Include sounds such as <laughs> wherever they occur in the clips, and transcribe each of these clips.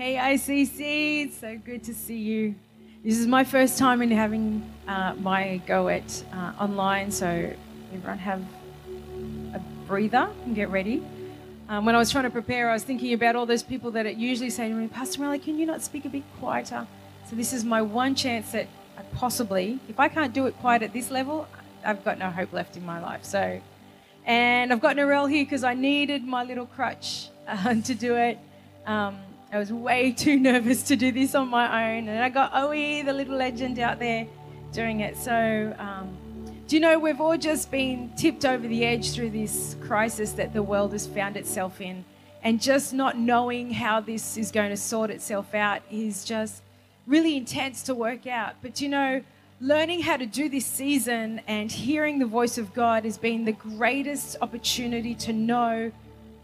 Hey, ICC, it's so good to see you. This is my first time in having uh, my go at uh, online, so everyone have a breather and get ready. Um, when I was trying to prepare, I was thinking about all those people that usually say to me, Pastor Melly, can you not speak a bit quieter? So this is my one chance that I possibly, if I can't do it quite at this level, I've got no hope left in my life. So, and I've got Narelle here because I needed my little crutch <laughs> uh, to do it. Um, I was way <laughs> too nervous to do this on my own. And I got Zoe, the little legend, out there doing it. So, um, do you know, we've all just been tipped over the edge through this crisis that the world has found itself in. And just not knowing how this is going to sort itself out is just really intense to work out. But you know, learning how to do this season and hearing the voice of God has been the greatest opportunity to know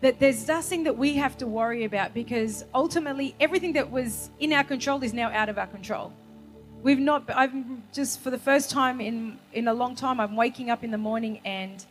that there's nothing that we have to worry about because ultimately everything that was in our control is now out of our control. We've not, I've just for the first time in, in a long time, I'm waking up in the morning and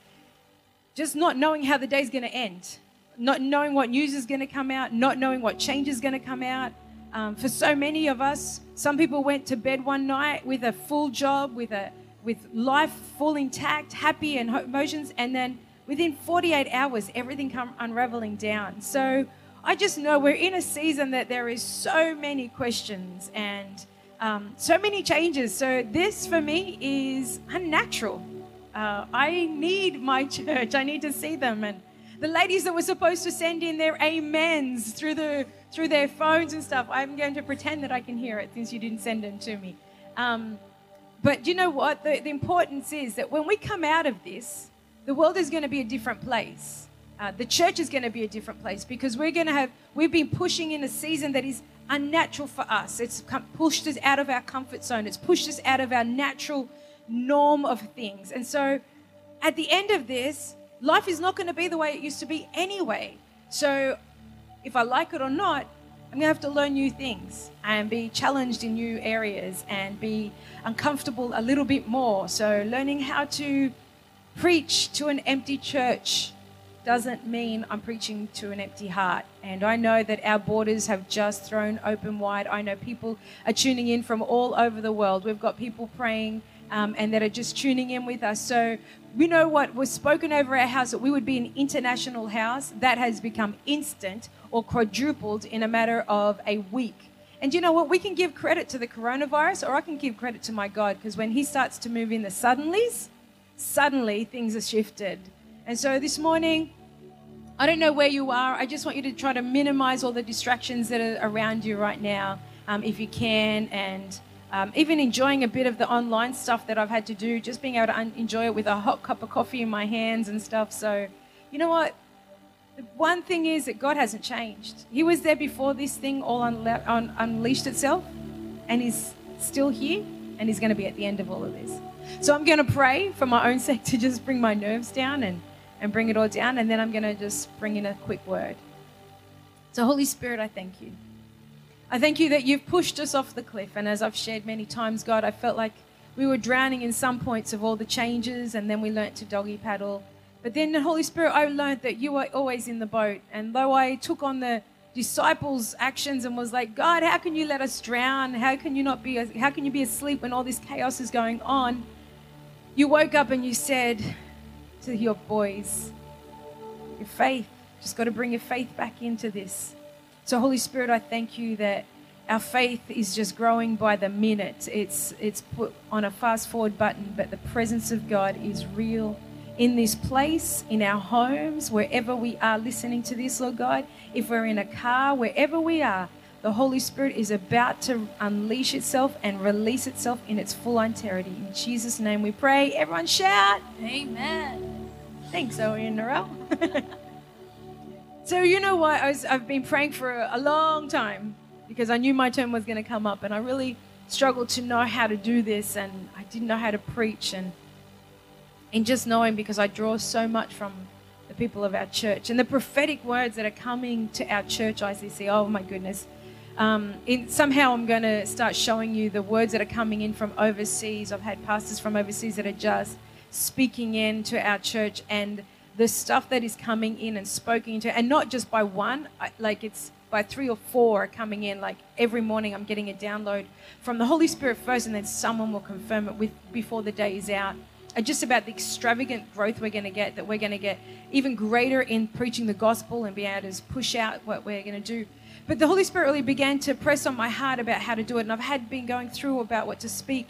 just not knowing how the day's going to end, not knowing what news is going to come out, not knowing what change is going to come out. Um, for so many of us, some people went to bed one night with a full job, with a with life full intact, happy and emotions, and then within 48 hours, everything come unraveling down. So I just know we're in a season that there is so many questions and um, so many changes. So this for me is unnatural. Uh, I need my <laughs> church. I need to see them. And the ladies that were supposed to send in their amens through the through their phones and stuff, I'm going to pretend that I can hear it since you didn't send them to me. Um, but you know what? The, the importance is that when we come out of this, the world is going to be a different place. Uh, the church is going to be a different place because we're going to have, we've been pushing in a season that is unnatural for us. It's pushed us out of our comfort zone, it's pushed us out of our natural norm of things. And so at the end of this, life is not going to be the way it used to be anyway. So if I like it or not, I'm going to have to learn new things and be challenged in new areas and be uncomfortable a little bit more. So learning how to preach to an empty church doesn't mean I'm preaching to an empty heart. And I know that our borders have just thrown open wide. I know people are tuning in from all over the world. We've got people praying um, and that are just tuning in with us. So we know what was spoken over our house that we would be an international house. That has become instant or quadrupled in a matter of a week. And you know what? We can give credit to the coronavirus, or I can give credit to my God, because when He starts to move in the suddenlies, suddenly things are shifted. And so this morning, I don't know where you are. I just want you to try to minimize all the distractions that are around you right now, um, if you can, and um, even enjoying a bit of the online stuff that I've had to do, just being able to un- enjoy it with a hot cup of coffee in my hands and stuff. So, you know what? The one thing is that God hasn't changed. He was there before this thing all unle- un- unleashed itself, and He's still here, and He's going to be at the end of all of this. So I'm going to pray for my own <laughs> sake to just bring my nerves down and, and bring it all down. And then I'm going to just bring in a quick word. So, Holy Spirit, I thank you. I thank you that you've pushed us off the cliff. And as I've shared many times, God, I felt like we were drowning in some points of all the changes. And then we learnt to doggy paddle. But then, the Holy Spirit, I learned that you are always in the boat. And though I took on the disciples' actions and was like, God, how can you let us drown? How can you not be? How can you be asleep when all this chaos is going on? You woke up and you said to your boys, Your faith, just got to bring your faith back into this. So, Holy Spirit, I thank you that our faith is just growing by the minute. It's, it's put on a fast forward button, but the presence of God is real in this place, in our homes, wherever we are listening to this, Lord God. If we're in a car, wherever we are, the Holy Spirit is about to unleash itself and release itself in its full entirety. In Jesus' name we pray. Everyone shout. Amen. Thanks, Zoe and Narelle. <laughs> so, you know what? I was, I've been praying for a long time because I knew my turn was going to come up, and I really struggled to know how to do this, and I didn't know how to preach. And in just knowing, because I draw so much from the people of our church and the prophetic words that are coming to our church ICC, oh my goodness um, in, somehow I'm going to start showing you the words that are coming in from overseas. I've had pastors from overseas that are just speaking into our church and the stuff that is coming in and spoken into, and not just by one, like it's by three or four coming in. Like every morning, I'm getting a download from the Holy Spirit first, and then someone will confirm it with before the day is out. Just about the extravagant growth we're going to get, that we're going to get even greater in preaching the gospel and be able to push out what we're going to do. But the Holy Spirit really began to press on my heart about how to do it, and I've had been going through about what to speak.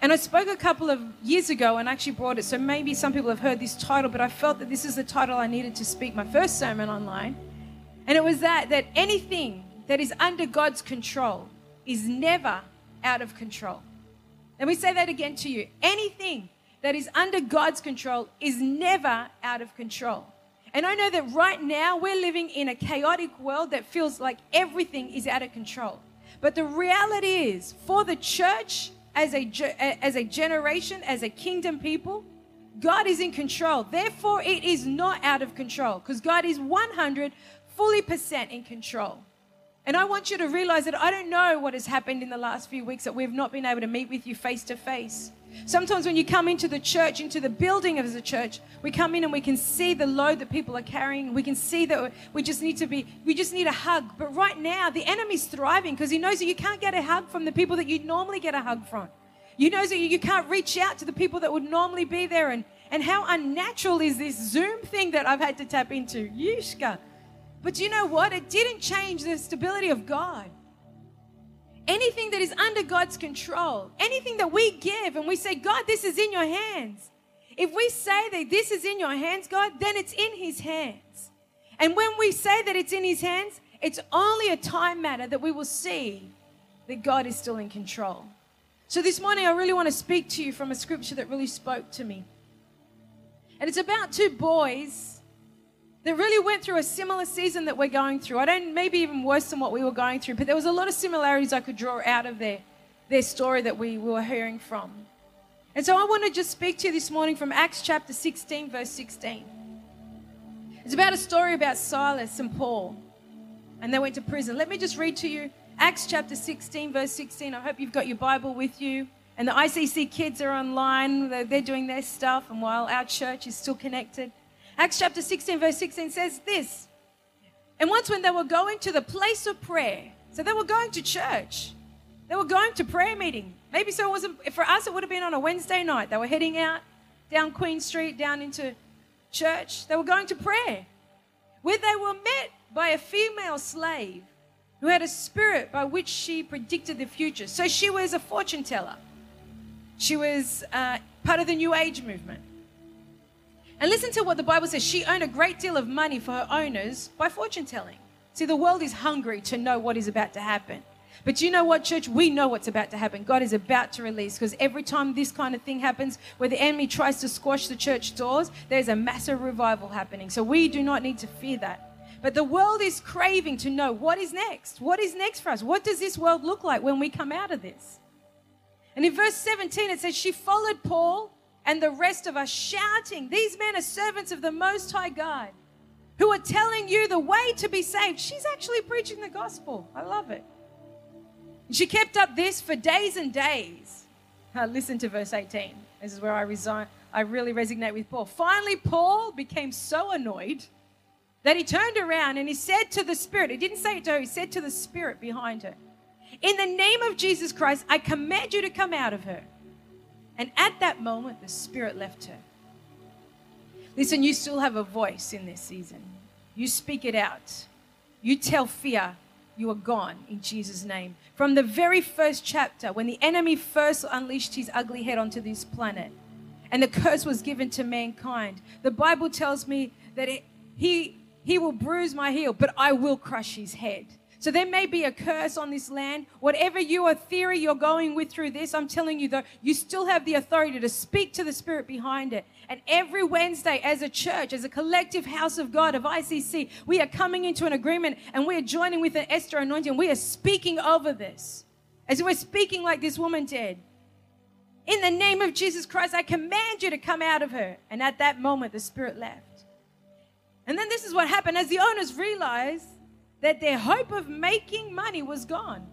And I spoke a couple of years ago and actually brought it. So maybe some people have heard this title, but I felt that this is the title I needed to speak my first sermon online. And it was that that anything that is under God's control is never out of control. Let me say that again to you. Anything that is under God's control is never out of control. And I know that right now we're living in a chaotic world that feels like everything is out of control. But the reality is, for the church, as a, as a generation, as a kingdom people, God is in control. Therefore, it is not out of control because God is 100 fully percent in control. And I want you to realize that I don't know what has happened in the last few weeks that we've not been able to meet with you face to face. Sometimes when you come into the church, into the building of the church, we come in and we can see the load that people are carrying. We can see that we just need to be, we just need a hug. But right now, the enemy's thriving because he knows that you can't get a hug from the people that you normally get a hug from. You know that you can't reach out to the people that would normally be there. And, and how unnatural is this Zoom thing that I've had to tap into? Yushka. But you know what? It didn't change the stability of God. Anything that is under God's control, anything that we give and we say, God, this is in your hands. If we say that this is in your hands, God, then it's in his hands. And when we say that it's in his hands, it's only a time matter that we will see that God is still in control. So this morning, I really want to speak to you from a scripture that really spoke to me. And it's about two boys that really went through a similar season that we're going through. I don't, maybe even worse than what we were going through, but there was a lot of similarities I could draw out of their, their story that we were hearing from. And so I want to just speak to you this morning from Acts chapter 16, verse 16. It's about a story about Silas and Paul, and they went to prison. Let me just read to you Acts chapter 16, verse 16. I hope you've got your Bible with you. And the ICC kids are online, they're doing their stuff, and while our church is still connected. Acts chapter 16, verse 16 says this. And once when they were going to the place of prayer, so they were going to church, they were going to prayer meeting. Maybe so it wasn't, for us, it would have been on a Wednesday night. They were heading out down Queen Street, down into church. They were going to prayer, where they were met by a female slave who had a spirit by which she predicted the future. So she was a fortune teller. She was uh, part of the New Age movement. And listen to what the Bible says. She earned a great deal of money for her owners by fortune telling. See, the world is hungry to know what is about to happen. But you know what, church? We know what's about to happen. God is about to release because every time this kind of thing happens, where the enemy tries to squash the church doors, there's a massive revival happening. So we do not need to fear that. But the world is craving to know what is next. What is next for us? What does this world look like when we come out of this? And in verse 17, it says, She followed Paul and the rest of us shouting, These men are servants of the Most High God who are telling you the way to be saved. She's actually preaching the gospel. I love it. And she kept up this for days and days. Listen to verse 18. This is where I resign. I really resonate with Paul. Finally, Paul became so annoyed that he turned around and he said to the Spirit, he didn't say it to her, he said to the Spirit behind her, In the name of Jesus Christ, I command you to come out of her. And at that moment, the Spirit left her. Listen, you still have a voice in this season. You speak it out. You tell fear you are gone in Jesus' name. From the very first chapter, when the enemy first unleashed his ugly head onto this planet and the curse was given to mankind, the Bible tells me that it, he, he will bruise my heel, but I will crush his head. So there may be a curse on this land. Whatever your theory you're going with through this, I'm telling you though, you still have the authority to speak to the spirit behind it. And every Wednesday, as a church, as a collective house of God of ICC, we are coming into an agreement and we are joining with an Esther anointing. We are speaking over this. As we're speaking like this woman did. In the name of Jesus Christ, I command you to come out of her. And at that moment, the spirit left. And then this is what happened. As the owners realized that their hope of making money was gone.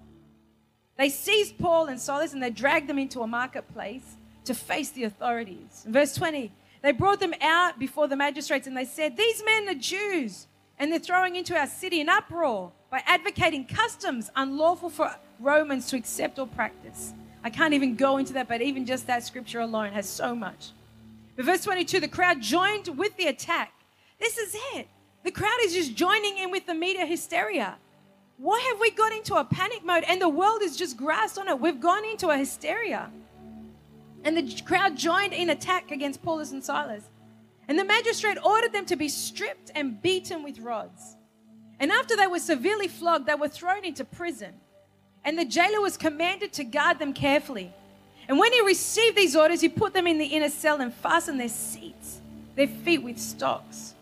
They seized Paul and Silas and they dragged them into a marketplace to face the authorities. In verse 20, they brought them out before the magistrates and they said, These men are Jews and they're throwing into our city an uproar by advocating customs unlawful for Romans to accept or practice. I can't even go into that, but even just that scripture alone has so much. But verse 22 the crowd joined with the attack. This is it. The crowd is just joining in with the media hysteria. Why have we got into a panic mode and the world is just grasped on it? We've gone into a hysteria. And the crowd joined in attack against Paulus and Silas. And the magistrate ordered them to be stripped and beaten with rods. And after they were severely flogged, they were thrown into prison. And the jailer was commanded to guard them carefully. And when he received these orders, he put them in the inner cell and fastened their seats, their feet with stocks.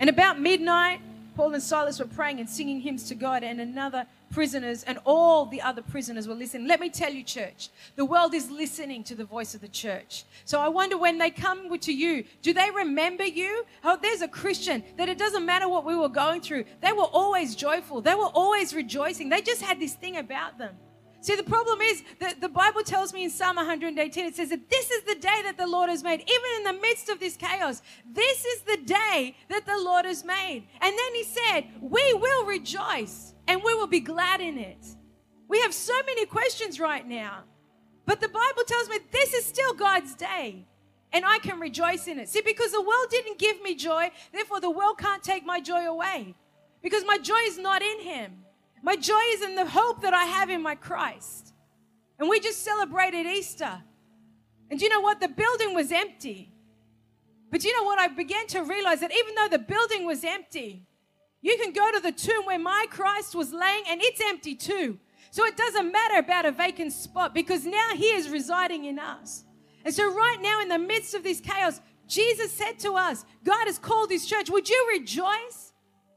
And about midnight, Paul and Silas were praying and singing hymns to God, and another prisoners and all the other prisoners were listening. Let me tell you, church, the world is listening to the voice of the church. So I wonder when they come to you, do they remember you? Oh, there's a Christian that it doesn't matter what we were going through. They were always joyful, they were always rejoicing. They just had this thing about them. See, the problem is that the Bible tells me in Psalm 118, it says that this is the day that the Lord has made, even in the midst of this chaos. This is the day that the Lord has made. And then he said, We will rejoice and we will be glad in it. We have so many questions right now, but the Bible tells me this is still God's day and I can rejoice in it. See, because the world didn't give me joy, therefore the world can't take my joy away because my joy is not in Him. My joy is in the hope that I have in my Christ. And we just celebrated Easter. And you know what? The building was empty. But you know what? I began to realize that even though the building was empty, you can go to the tomb where my Christ was laying and it's empty too. So it doesn't matter about a vacant spot because now He is residing in us. And so, right now, in the midst of this chaos, Jesus said to us, God has called His church. Would you rejoice?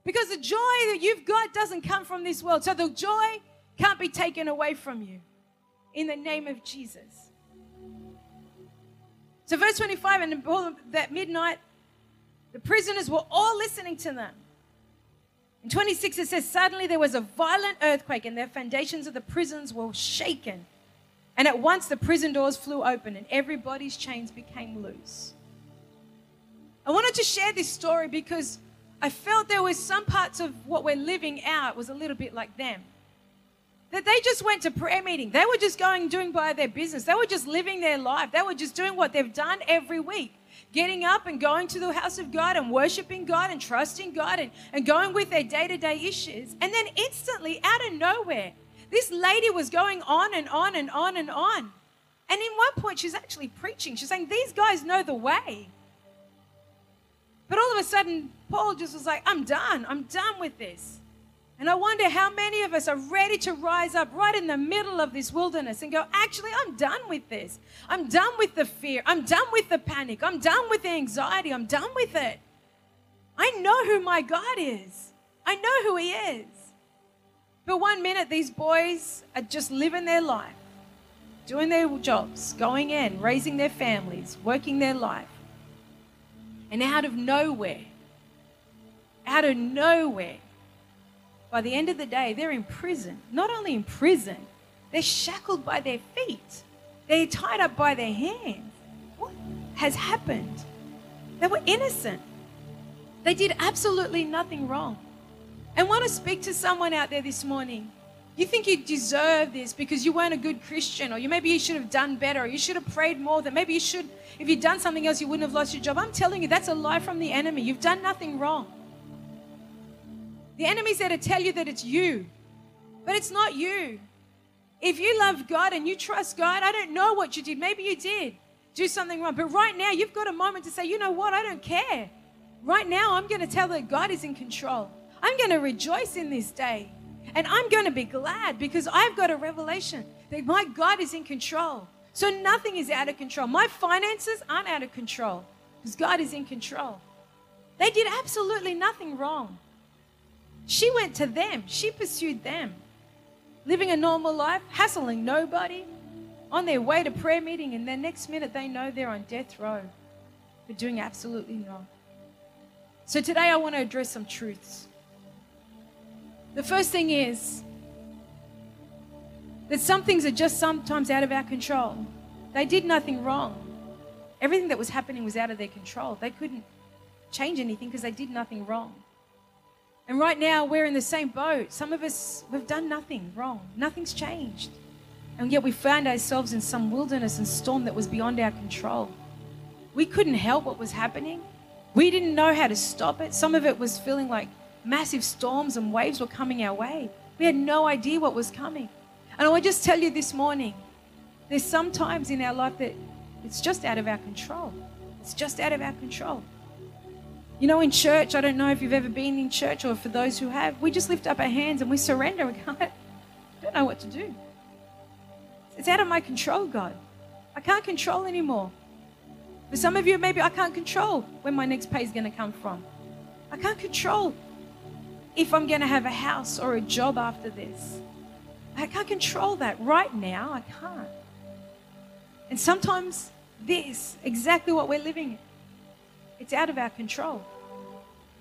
Because the joy that you've got doesn't come from this world. So the joy can't be taken away from you in the name of Jesus. So, verse 25, and that midnight, the prisoners were all listening to them. In 26, it says, Suddenly there was a violent earthquake, and the foundations of the prisons were shaken. And at once the prison doors flew open, and everybody's chains became loose. I wanted to share this story because I felt there was some parts of what we're living out was a little bit like them. That they just went to prayer meeting. They were just going doing by their business. They were just living their life. They were just doing what they've done every week. Getting up and going to the house of God and worshiping God and trusting God and, and going with their day to day issues. And then instantly, out of nowhere, this lady was going on and on and on and on. And in one point, she's actually preaching. She's saying, These guys know the way. But all of a sudden, Paul just was like, I'm done. I'm done with this. And I wonder how many of us are ready to rise up right in the middle of this wilderness and go, actually, I'm done with this. I'm done with the fear. I'm done with the panic. I'm done with the anxiety. I'm done with it. I know who my God is, I know who He is. But one minute, these boys are just living their life, doing their jobs, going in, raising their families, working their life. And out of nowhere, out of nowhere, by the end of the day, they're in prison. Not only in prison, they're shackled by their feet, they're tied up by their hands. What has happened? They were innocent. They did absolutely nothing wrong. And want to speak to someone out there this morning. You think you deserve this because you weren't a good Christian, or you maybe you should have done better, or you should have prayed more, that maybe you should, if you'd done something else, you wouldn't have lost your job. I'm telling you, that's a lie from the enemy. You've done nothing wrong. The enemy's there to tell you that it's you, but it's not you. If you love God and you trust God, I don't know what you did. Maybe you did do something wrong. But right now, you've got a moment to say, you know what? I don't care. Right now, I'm going to tell that God is in control. I'm going to rejoice in this day. And I'm going to be glad because I've got a revelation that my God is in control. So nothing is out of control. My finances aren't out of control because God is in control. They did absolutely nothing wrong. She went to them, she pursued them, living a normal life, hassling nobody, on their way to prayer meeting, and then next minute they know they're on death row for doing absolutely wrong. So today I want to address some truths. The first thing is that some things are just sometimes out of our control. They did nothing wrong. Everything that was happening was out of their control. They couldn't change anything because they did nothing wrong. And right now, we're in the same boat. Some of us, we've done nothing wrong, nothing's changed. And yet, we found ourselves in some wilderness and storm that was beyond our control. We couldn't help what was happening. We didn't know how to stop it. Some of it was feeling like massive storms and waves were coming our way. We had no idea what was coming. And I want to just tell you this morning there's some times in our life that it's just out of our control. It's just out of our control. You know, in church, I don't know if you've ever been in church or for those who have, we just lift up our hands and we surrender. We go, <laughs> I don't know what to do. It's out of my control, God. I can't control anymore. For some of you, maybe I can't control when my next pay is going to come from. I can't control if I'm going to have a house or a job after this. I can't control that right now. I can't. And sometimes this, exactly what we're living in, it's out of our control.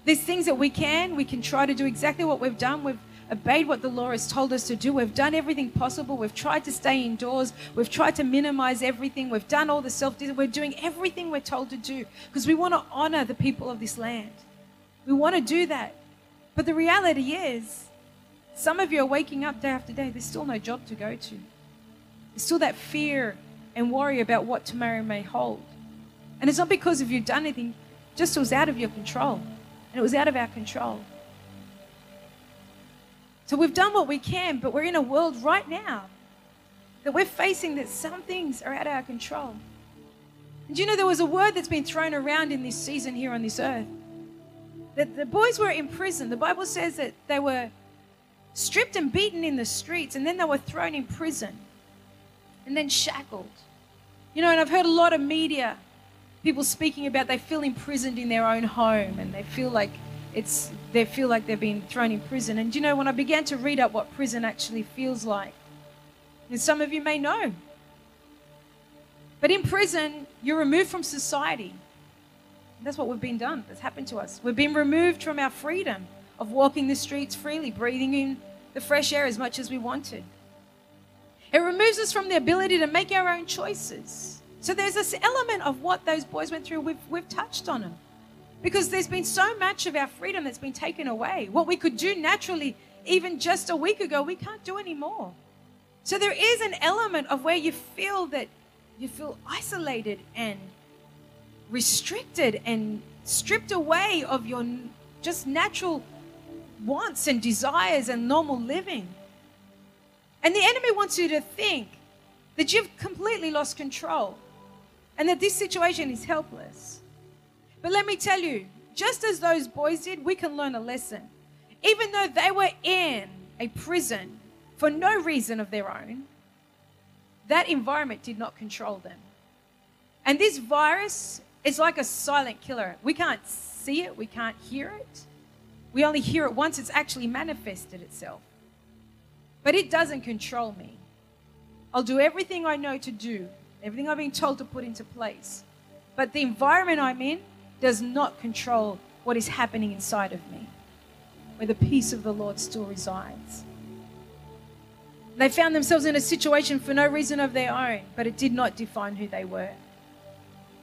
There's things that we can, we can try to do exactly what we've done. We've obeyed what the law has told us to do. We've done everything possible. We've tried to stay indoors. We've tried to minimize everything. We've done all the self We're doing everything we're told to do because we want to honor the people of this land. We want to do that. But the reality is, some of you are waking up day after day. There's still no job to go to. There's still that fear and worry about what tomorrow may hold. And it's not because of you've done anything, just it was out of your control. And it was out of our control. So we've done what we can, but we're in a world right now that we're facing that some things are out of our control. And you know, there was a word that's been thrown around in this season here on this earth. That the boys were in prison. The Bible says that they were stripped and beaten in the streets, and then they were thrown in prison and then shackled. You know, and I've heard a lot of media people speaking about they feel imprisoned in their own home and they feel like it's they feel like they've been thrown in prison. And you know, when I began to read up what prison actually feels like, and some of you may know, but in prison, you're removed from society. That's what we've been done. That's happened to us. We've been removed from our freedom of walking the streets freely, breathing in the fresh air as much as we wanted. It removes us from the ability to make our own choices. So there's this element of what those boys went through. We've, we've touched on them. Because there's been so much of our freedom that's been taken away. What we could do naturally, even just a week ago, we can't do anymore. So there is an element of where you feel that you feel isolated and restricted and stripped away of your just natural wants and desires and normal living. And the enemy wants you to think that you've completely lost control and that this situation is helpless. But let me tell you, just as those boys did, we can learn a lesson. Even though they were in a prison for no reason of their own, that environment did not control them. And this virus is like a silent killer. We can't see it, we can't hear it. We only hear it once it's actually manifested itself. But it doesn't control me. I'll do everything I know to do, everything I've been told to put into place. But the environment I'm in, does not control what is happening inside of me, where the peace of the Lord still resides. They found themselves in a situation for no reason of their own, but it did not define who they were.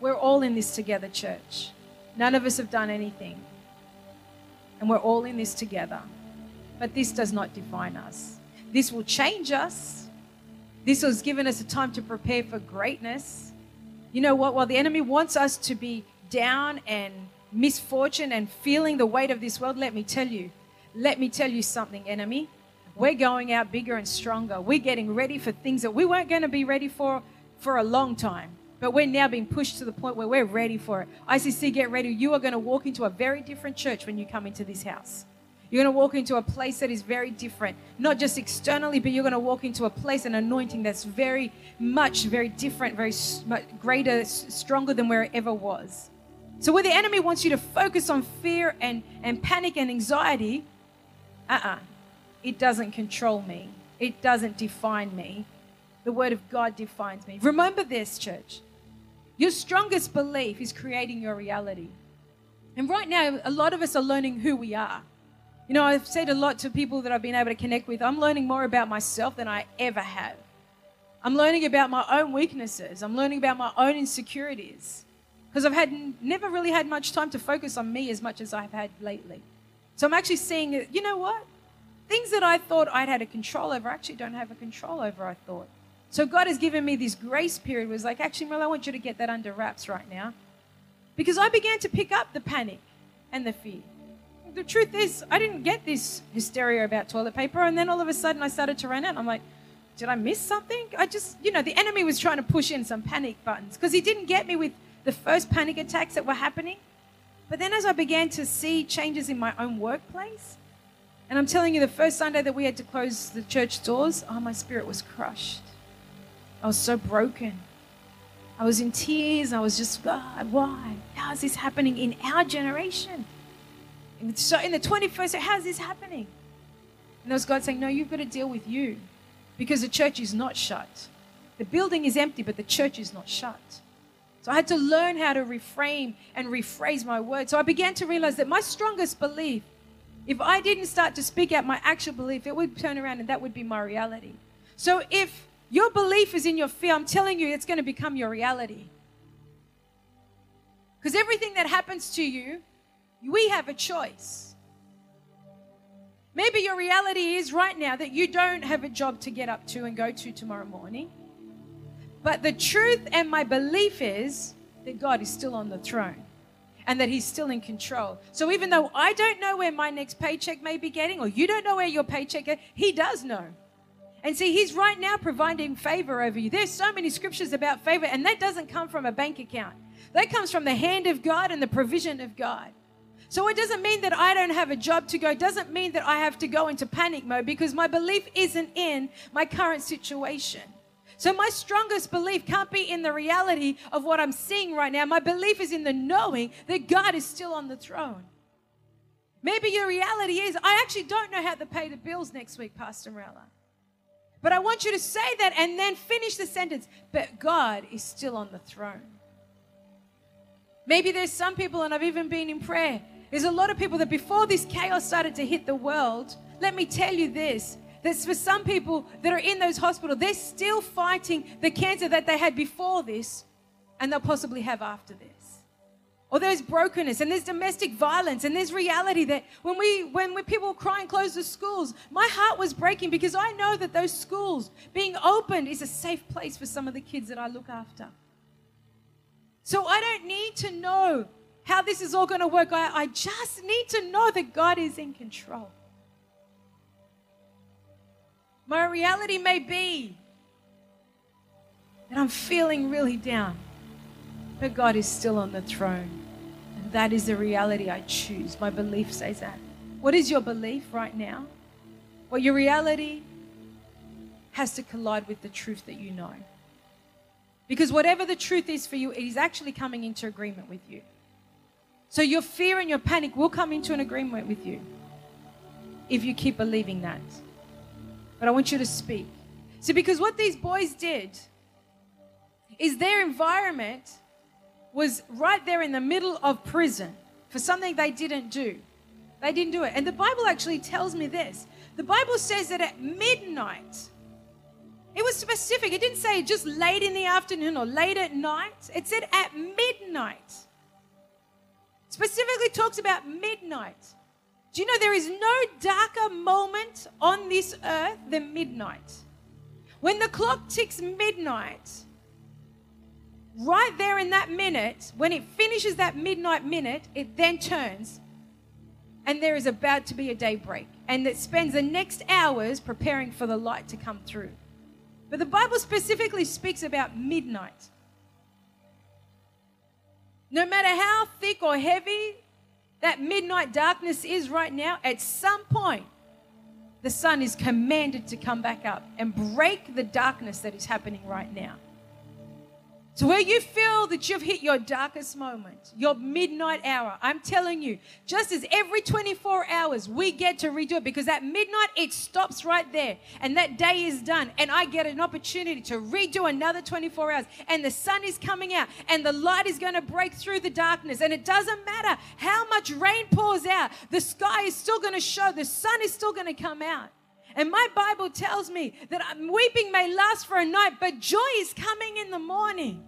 We're all in this together, church. None of us have done anything. And we're all in this together. But this does not define us. This will change us. This has given us a time to prepare for greatness. You know what? While the enemy wants us to be down and misfortune and feeling the weight of this world, let me tell you, let me tell you something, enemy. We're going out bigger and stronger. We're getting ready for things that we weren't going to be ready for for a long time. But we're now being pushed to the point where we're ready for it. ICC, get ready. You are going to walk into a very different church when you come into this house. You're going to walk into a place that is very different, not just externally, but you're going to walk into a place, an anointing that's very much, very different, very much greater, stronger than where it ever was. So, where the enemy wants you to focus on fear and, and panic and anxiety, uh uh-uh, uh it doesn't control me, it doesn't define me. The Word of God defines me. Remember this, church. Your strongest belief is creating your reality. And right now, a lot of us are learning who we are. You know, I've said a lot to people that I've been able to connect with. I'm learning more about myself than I ever have. I'm learning about my own weaknesses. I'm learning about my own insecurities because I've had never really had much time to focus on me as much as I've had lately. So I'm actually seeing. You know what? Things that I thought I'd had a control over, I actually don't have a control over, I thought. So God has given me this grace period. Was like, actually, Mel, I want you to get that under wraps right now. Because I began to pick up the panic and the fear. The truth is, I didn't get this hysteria about toilet paper. And then all of a sudden, I started to run out. I'm like, did I miss something? I just, you know, the enemy was trying to push in some panic buttons because he didn't get me with the first panic attacks that were happening. But then as I began to see changes in my own workplace, and I'm telling you, the first Sunday that we had to close the church doors, oh, my spirit was crushed. I was so broken. I was in tears. I was just, God, why? How is this happening in our generation? so in the 21st, how is this happening? And there was God saying, No, you've got to deal with you because the church is not shut. The building is empty, but the church is not shut. So I had to learn how to reframe and rephrase my words. So I began to realize that my strongest belief, if I didn't start to speak out my actual belief, it would turn around and that would be my reality. So if your belief is in your fear, I'm telling you, it's going to become your reality. Because everything that happens to you, we have a choice. Maybe your reality is right now that you don't have a job to get up to and go to tomorrow morning. But the truth and my belief is that God is still on the throne and that He's still in control. So even though I don't know where my next paycheck may be getting, or you don't know where your paycheck is, He does know. And see, He's right now providing favor over you. There's so many scriptures about favor, and that doesn't come from a bank account. That comes from the hand of God and the provision of God. So it doesn't mean that I don't have a job to go. It doesn't mean that I have to go into panic mode because my belief isn't in my current situation. So my strongest belief can't be in the reality of what I'm seeing right now. My belief is in the knowing that God is still on the throne. Maybe your reality is, I actually don't know how to pay the bills next week, Pastor Morella. But I want you to say that and then finish the sentence. But God is still on the throne. Maybe there's some people, and I've even been in prayer, there's a lot of people that before this chaos started to hit the world, let me tell you this that for some people that are in those hospitals, they're still fighting the cancer that they had before this and they'll possibly have after this. Or there's brokenness and there's domestic violence and there's reality that when we when we, people were crying close the schools, my heart was breaking because I know that those schools being opened is a safe place for some of the kids that I look after. So I don't need to know how this is all going to work. I, I just need to know that God is in control. My reality may be that I'm feeling really down, but God is still on the throne. That is the reality I choose. My belief says that. What is your belief right now? Well, your reality has to collide with the truth that you know. Because whatever the truth is for you, it is actually coming into agreement with you. So your fear and your panic will come into an agreement with you if you keep believing that. But I want you to speak. See, because what these boys did is their environment was right there in the middle of prison for something they didn't do. They didn't do it. And the Bible actually tells me this. The Bible says that at midnight, it was specific. It didn't say just late in the afternoon or late at night. It said at midnight specifically talks about midnight. Do you know there is no darker moment on this earth than midnight? When the clock ticks midnight, right there in that minute, when it finishes that midnight minute, it then turns and there is about to be a daybreak. And it spends the next hours preparing for the light to come through. But the Bible specifically speaks about midnight. No matter how thick or heavy that midnight darkness is right now, at some point, the sun is commanded to come back up and break the darkness that is happening right now. So, where you feel that you've hit your darkest moment, your midnight hour, I'm telling you, just as every 24 hours we get to redo it because at midnight it stops right there and that day is done, and I get an opportunity to redo another 24 hours, and the sun is coming out, and the light is going to break through the darkness, and it doesn't matter how much rain pours out, the sky is still going to show, the sun is still going to come out. And my Bible tells me that weeping may last for a night, but joy is coming in the morning.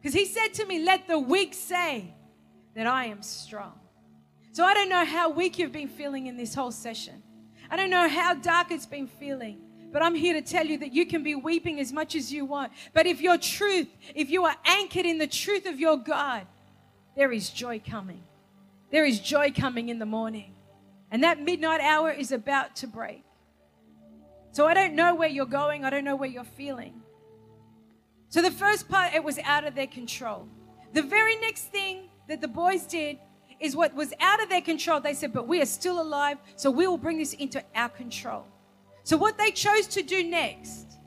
Because he said to me, Let the weak say that I am strong. So I don't know how weak you've been feeling in this whole session. I don't know how dark it's been feeling. But I'm here to tell you that you can be weeping as much as you want. But if your truth, if you are anchored in the truth of your God, there is joy coming. There is joy coming in the morning. And that midnight hour is about to break. So I don't know where you're going. I don't know where you're feeling. So the first part, it was out of their control. The very next thing that the boys did is what was out of their control. They said, But we are still alive, so we will bring this into our control. So, what they chose to do next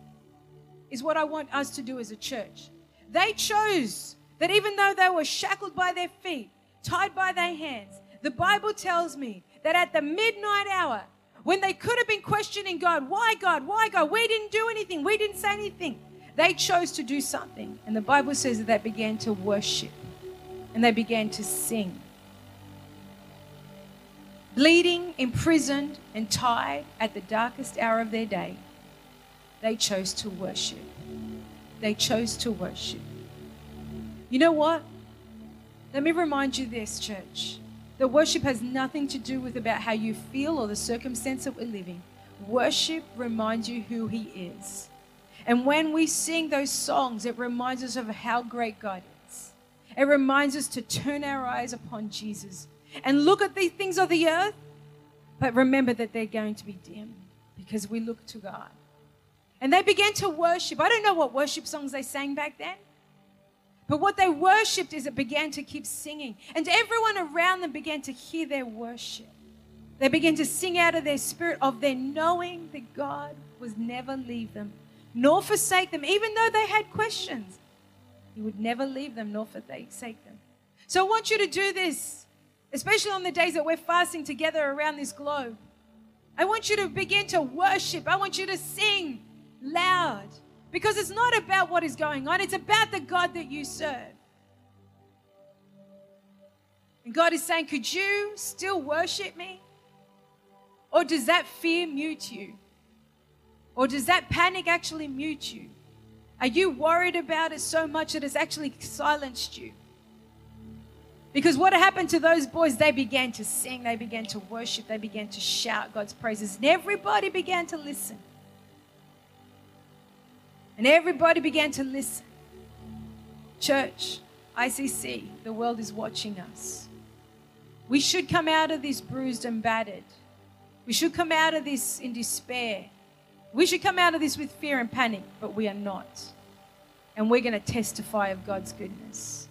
is what I want us to do as a church. They chose that even though they were shackled by their feet, tied by their hands, the Bible tells me that at the midnight hour, when they could have been questioning God, why God, why God, we didn't do anything, we didn't say anything, they chose to do something. And the Bible says that they began to worship and they began to sing bleeding, imprisoned, and tied at the darkest hour of their day, they chose to worship. They chose to worship. You know what? Let me remind you this, church. The worship has nothing to do with about how you feel or the circumstance that we're living. Worship reminds you who He is. And when we sing those songs, it reminds us of how great God is. It reminds us to turn our eyes upon Jesus and look at the things of the earth, but remember that they're going to be dim because we look to God. And they began to worship. I don't know what worship songs they sang back then, but what they worshiped is it began to keep singing. And everyone around them began to hear their worship. They began to sing out of their spirit of their knowing that God was never leave them nor forsake them, even though they had questions. He would never leave them nor forsake them. So I want you to do this especially on the days that we're fasting together around this globe. I want you to begin to worship. I want you to sing loud because it's not about what is going on, it's about the God that you serve. And God is saying, Could you still worship me? Or does that fear mute you? Or does that panic actually mute you? Are you worried about it so much that it's actually silenced you? Because what happened to those boys? They began to sing, they began to worship, they began to shout God's praises, and everybody began to listen. And everybody began to listen. Church, ICC, the world is watching us. We should come out of this bruised and battered. We should come out of this in despair. We should come out of this with fear and panic, but we are not. And we're going to testify of God's goodness.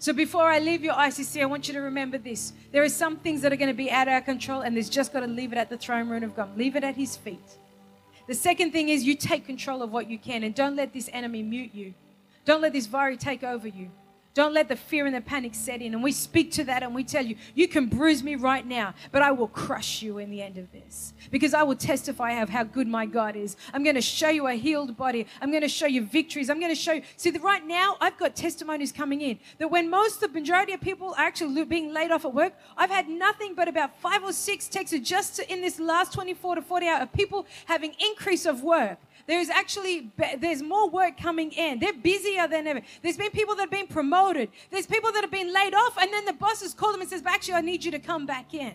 So before I leave your ICC, I want you to remember this. There are some things that are going to be out of our control, and there's just got to leave it at the throne room of God. Leave it at His feet. The second thing is you take control of what you can, and don't let this enemy mute you. Don't let this worry take over you. Don't let the fear and the panic set in. And we speak to that and we tell you, you can bruise me right now, but I will crush you in the end of this. Because I will testify of how good my God is. I'm going to show you a healed body. I'm going to show you victories. I'm going to show you. See, right now, I've got testimonies coming in that when most, of the majority of people are actually being laid off at work, I've had nothing but about five or six texts just in this last 24 to 40 hours of people having increase of work. There's actually there's more work coming in. They're busier than ever. There's been people that have been promoted. There's people that have been laid off, and then the bosses call them and says, "Actually, I need you to come back in."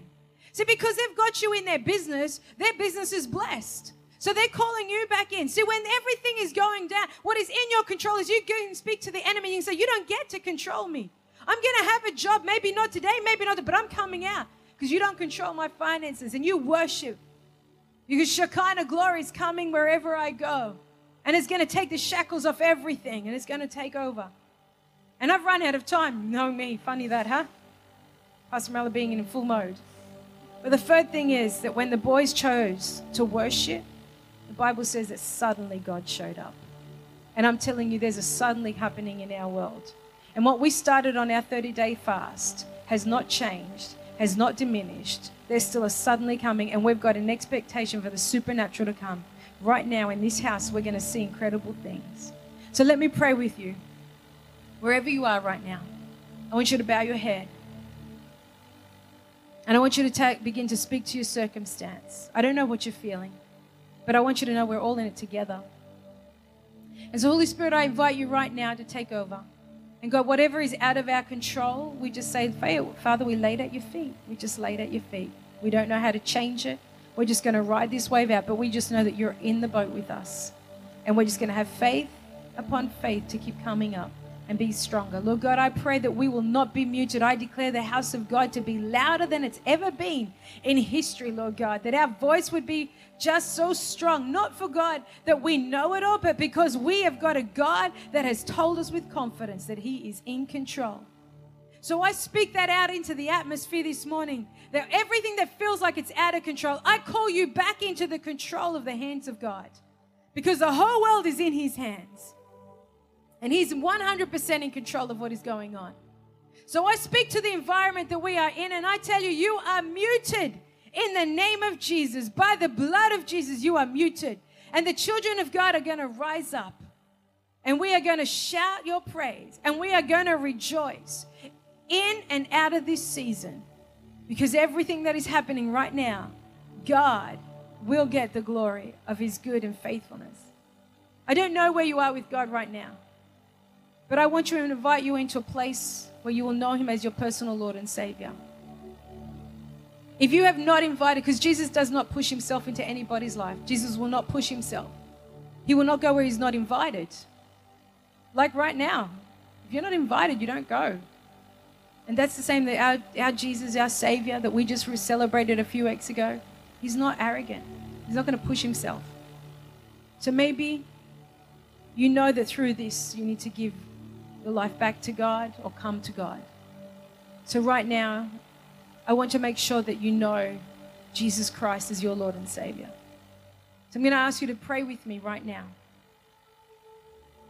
See, because they've got you in their business, their business is blessed. So they're calling you back in. See, when everything is going down, what is in your control is you can speak to the enemy and say, "You don't get to control me. I'm going to have a job, maybe not today, maybe not, but I'm coming out because you don't control my finances." And you worship because Shekinah glory is coming wherever I go. And it's going to take the shackles off everything and it's going to take over. And I've run out of time. Know me. Funny that, huh? Pastor Mella being in full mode. But the third thing is that when the boys chose to worship, the Bible says that suddenly God showed up. And I'm telling you, there's a suddenly happening in our world. And what we started on our 30 day fast has not changed has not diminished. There's still a suddenly coming, and we've got an expectation for the supernatural to come. Right now in this house, we're going to see incredible things. So let me pray with you. Wherever you are right now, I want you to bow your head. And I want you to take, begin to speak to your circumstance. I don't know what you're feeling, but I want you to know we're all in it together. And so, Holy Spirit, I invite you right now to take over. And God, whatever is out of our control, we just say, Father, we lay it at your feet. We just lay it at your feet. We don't know how to change it. We're just going to ride this wave out, but we just know that you're in the boat with us. And we're just going to have faith upon faith to keep coming up and be stronger. Lord God, I pray that we will not be muted. I declare the house of God to be louder than it's ever been in history, Lord God, that our voice would be just so strong, not for God that we know it all, but because we have got a God that has told us with confidence that He is in control. So I speak that out into the atmosphere this morning that everything that feels like it's out of control, I call you back into the control of the hands of God because the whole world is in His hands. And He's 100% in control of what is going on. So I speak to the environment that we are in, and I tell you, you are muted in the name of Jesus. By the blood of Jesus, you are muted. And the children of God are going to rise up, and we are going to shout your praise, and we are going to rejoice in and out of this season. Because everything that is happening right now, God will get the glory of his good and faithfulness. I don't know where you are with God right now. But I want to invite you into a place where you will know Him as your personal Lord and Savior. If you have not invited, because Jesus does not push Himself into anybody's life, Jesus will not push Himself. He will not go where He's not invited. Like right now, if you're not invited, you don't go. And that's the same that our, our Jesus, our Savior, that we just celebrated a few weeks ago, He's not arrogant. He's not going to push Himself. So maybe you know that through this, you need to give your life back to God or come to God. So, right now, I want to make sure that you know Jesus Christ is your Lord and Savior. So, I'm going to ask you to pray with me right now.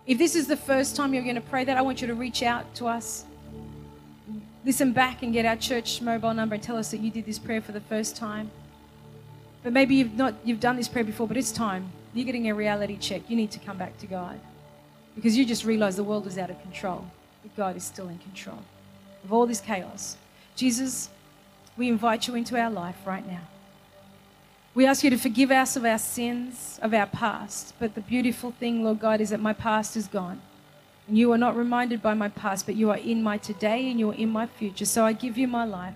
If this is the first time you're going to pray that, I want you to reach out to us. Listen back and get our church mobile number and tell us that you did this prayer for the first time. But maybe you've not you've done this prayer before, but it's time. You're getting a reality check. You need to come back to God. Because you just realize the world is out of control, but God is still in control of all this chaos. Jesus, we invite you into our life right now. We ask you to forgive us of our sins, of our past. But the beautiful thing, Lord God, is that my past is gone. And you are not reminded by my past, but you are in my today and you are in my future. So I give you my life.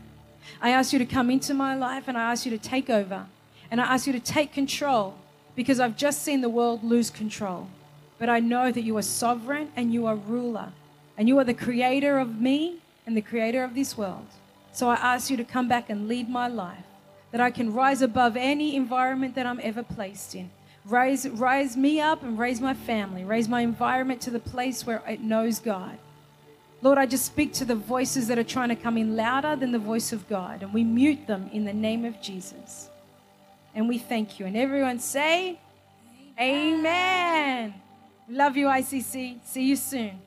I ask you to come into my life and I ask you to take over. And I ask you to take control because I've just seen the world lose control. But I know that you are sovereign and you are ruler. And you are the creator of me and the creator of this world. So I ask you to come back and lead my life, that I can rise above any environment that I'm ever placed in. Raise, rise me up and raise my family, raise my environment to the place where it knows God. Lord, I just speak to the voices that are trying to come in louder than the voice of God, and we mute them in the name of Jesus. And we thank you. And everyone say, Amen. Amen. Love you, ICC. See you soon.